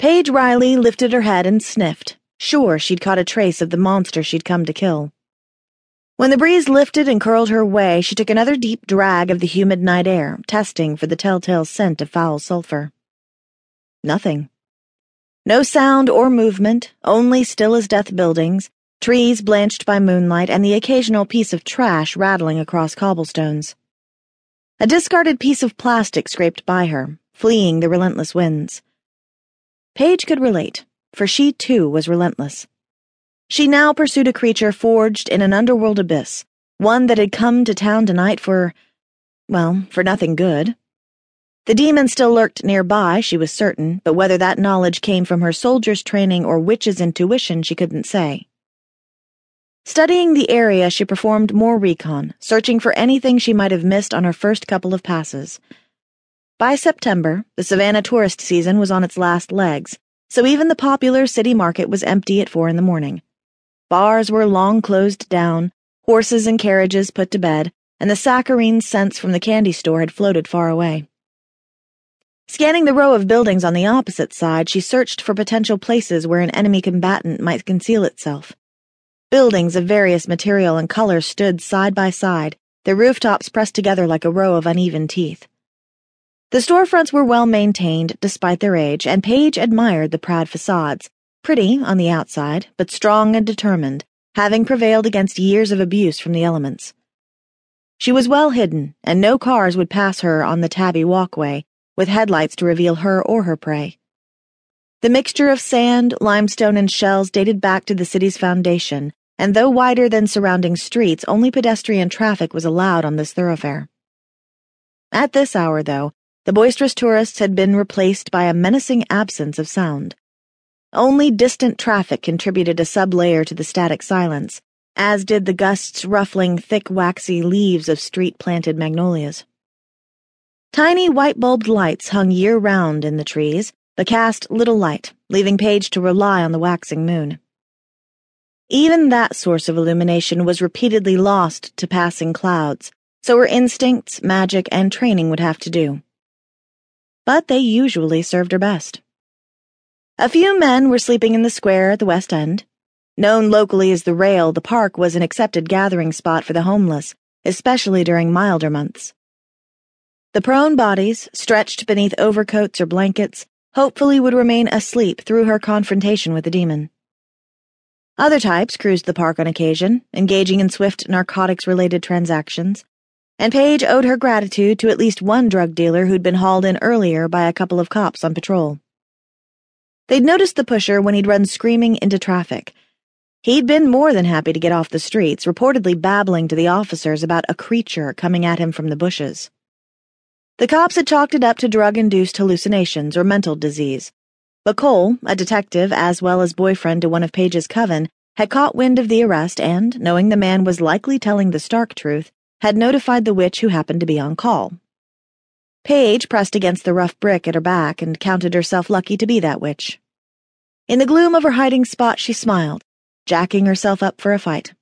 Paige Reilley lifted her head and sniffed, sure she'd caught a trace of the monster she'd come to kill. When the breeze lifted and curled her way, she took another deep drag of the humid night air, testing for the telltale scent of foul sulfur. Nothing. No sound or movement, only still as death buildings, trees blanched by moonlight, and the occasional piece of trash rattling across cobblestones. A discarded piece of plastic scraped by her, fleeing the relentless winds. Paige could relate, for she too was relentless. She now pursued a creature forged in an underworld abyss, one that had come to town tonight for, well, for nothing good. The demon still lurked nearby, she was certain, but whether that knowledge came from her soldier's training or witch's intuition, she couldn't say. Studying the area, she performed more recon, searching for anything she might have missed on her first couple of passes. By September, the Savannah tourist season was on its last legs, so even the popular city market was empty at four in the morning. Bars were long closed down, horses and carriages put to bed, and the saccharine scents from the candy store had floated far away. Scanning the row of buildings on the opposite side, she searched for potential places where an enemy combatant might conceal itself. Buildings of various material and color stood side by side, their rooftops pressed together like a row of uneven teeth. The storefronts were well maintained despite their age, and Paige admired the proud facades, Pretty on the outside, but strong and determined, having prevailed against years of abuse from the elements. She was well hidden, and no cars would pass her on the tabby walkway, with headlights to reveal her or her prey. The mixture of sand, limestone, and shells dated back to the city's foundation, and though wider than surrounding streets, only pedestrian traffic was allowed on this thoroughfare. At this hour, though, the boisterous tourists had been replaced by a menacing absence of sound. Only distant traffic contributed a sublayer to the static silence, as did the gusts ruffling thick waxy leaves of street-planted magnolias. Tiny white-bulbed lights hung year-round in the trees, but cast little light, leaving Paige to rely on the waxing moon. Even that source of illumination was repeatedly lost to passing clouds, so her instincts, magic, and training would have to do. But they usually served her best. A few men were sleeping in the square at the West End. Known locally as the Rail, the park was an accepted gathering spot for the homeless, especially during milder months. The prone bodies, stretched beneath overcoats or blankets, hopefully would remain asleep through her confrontation with the demon. Other types cruised the park on occasion, engaging in swift narcotics related transactions, and Paige owed her gratitude to at least one drug dealer who'd been hauled in earlier by a couple of cops on patrol. They'd noticed the pusher when he'd run screaming into traffic. He'd been more than happy to get off the streets, reportedly babbling to the officers about a creature coming at him from the bushes. The cops had chalked it up to drug induced hallucinations or mental disease. But Cole, a detective as well as boyfriend to one of Paige's coven, had caught wind of the arrest and, knowing the man was likely telling the stark truth, had notified the witch who happened to be on call. Paige pressed against the rough brick at her back and counted herself lucky to be that witch. In the gloom of her hiding spot, she smiled, jacking herself up for a fight.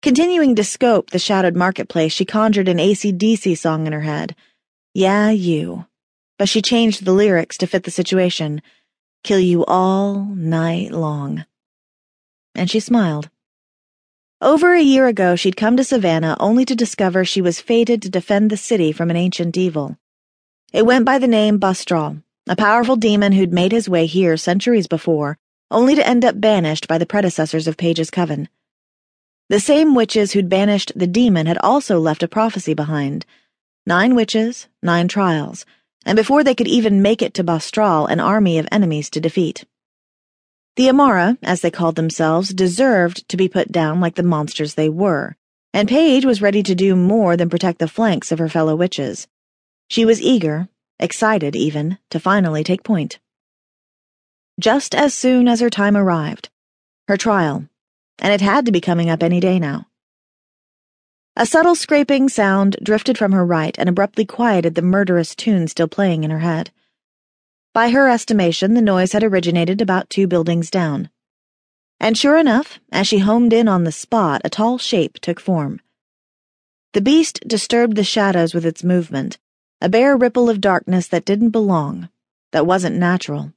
Continuing to scope the shadowed marketplace, she conjured an AC/DC song in her head. Yeah, you. But she changed the lyrics to fit the situation. Kill you all night long. And she smiled. Over a year ago, she'd come to Savannah only to discover she was fated to defend the city from an ancient evil. It went by the name Bastral, a powerful demon who'd made his way here centuries before, only to end up banished by the predecessors of Paige's coven. The same witches who'd banished the demon had also left a prophecy behind. Nine witches, nine trials, and before they could even make it to Bastral, an army of enemies to defeat. The Amara, as they called themselves, deserved to be put down like the monsters they were, and Paige was ready to do more than protect the flanks of her fellow witches. She was eager, excited even, to finally take point. Just as soon as her time arrived, her trial, and it had to be coming up any day now. A subtle scraping sound drifted from her right and abruptly quieted the murderous tune still playing in her head. By her estimation, the noise had originated about two buildings down. And sure enough, as she homed in on the spot, a tall shape took form. The beast disturbed the shadows with its movement, a bare ripple of darkness that didn't belong, that wasn't natural.